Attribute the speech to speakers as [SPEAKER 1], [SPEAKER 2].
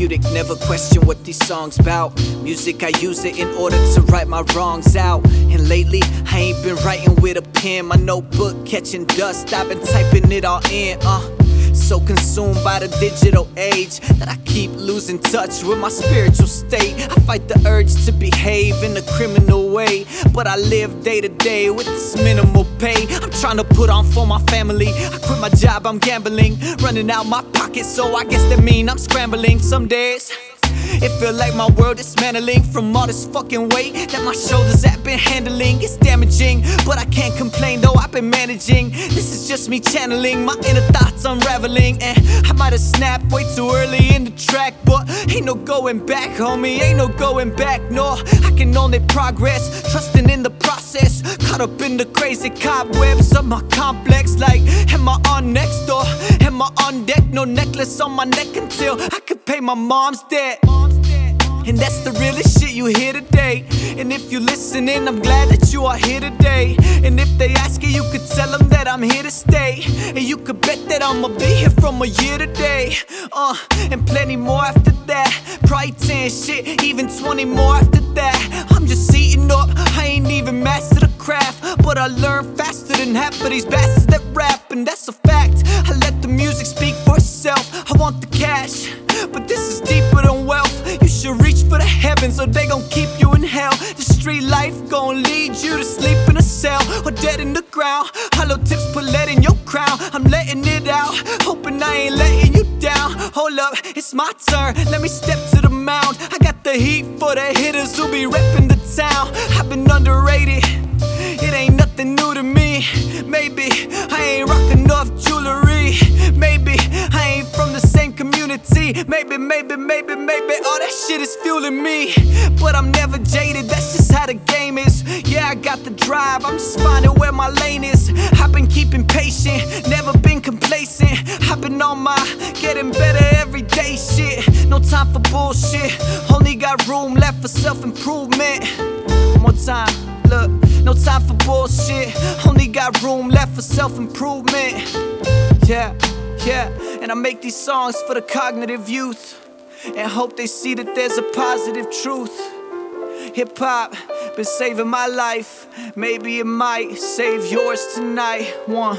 [SPEAKER 1] therapeutic. Never question what these songs bout. Music, I use it in order to write my wrongs out. And lately, I ain't been writing with a pen. My notebook catching dust. I've been typing it all in. Uh. So consumed by the digital age that I keep losing touch with my spiritual state. I fight the urge to behave in a criminal way, but I live day to day with this minimal pay. I'm trying to put on for my family. I quit my job, I'm gambling, running out my pocket, so I guess that mean I'm scrambling some days. It feel like my world is dismantling from all this fucking weight that my shoulders have been handling. It's damaging, but I can't complain though Been managing. This is just me channeling my inner thoughts unraveling, and I might have snapped way too early in the track, but ain't no going back, homie. Ain't no going back. No, I can only progress, trusting in the process. Caught up in the crazy cobwebs of my complex, like am I on next door? Am I on deck? No necklace on my neck until I could pay my mom's debt. And that's the realest shit you hear today. And if you're listening, I'm glad that you are here today. And if they ask I'm here to stay. And you could bet that I'ma be here from a year today. Uh, and plenty more after that. Probably 10 shit, even 20 more after that. I'm just eating up, I ain't even mastered the craft. But I learn faster than half of these bastards that rap, and that's a fact. I let the music speak for itself. I want the cash, for the heavens, or they gon' keep you in hell. The street life gon' lead you to sleep in a cell or dead in the ground. Hollow tips put lead in your crown. I'm letting it out, hoping I ain't letting you down. Hold up, it's my turn. Let me step to the mound. I got the heat for the hitters who be reppin' the town. I've been underrated. It ain't nothing new to me. Maybe I ain't rockin' enough jewelry. Maybe I ain't from the same community. Maybe, maybe, maybe, maybe that shit is fueling me. But I'm never jaded, that's just how the game is. Yeah, I got the drive, I'm just finding where my lane is. I've been keeping patient, never been complacent. I've been on my getting better every day shit. No time for bullshit, only got room left for self improvement. One more time, look. No time for bullshit. Only got room left for self improvement. Yeah, yeah. And I make these songs for the cognitive youth. And hope they see that there's a positive truth. Hip hop been saving my life. Maybe it might save yours tonight. One.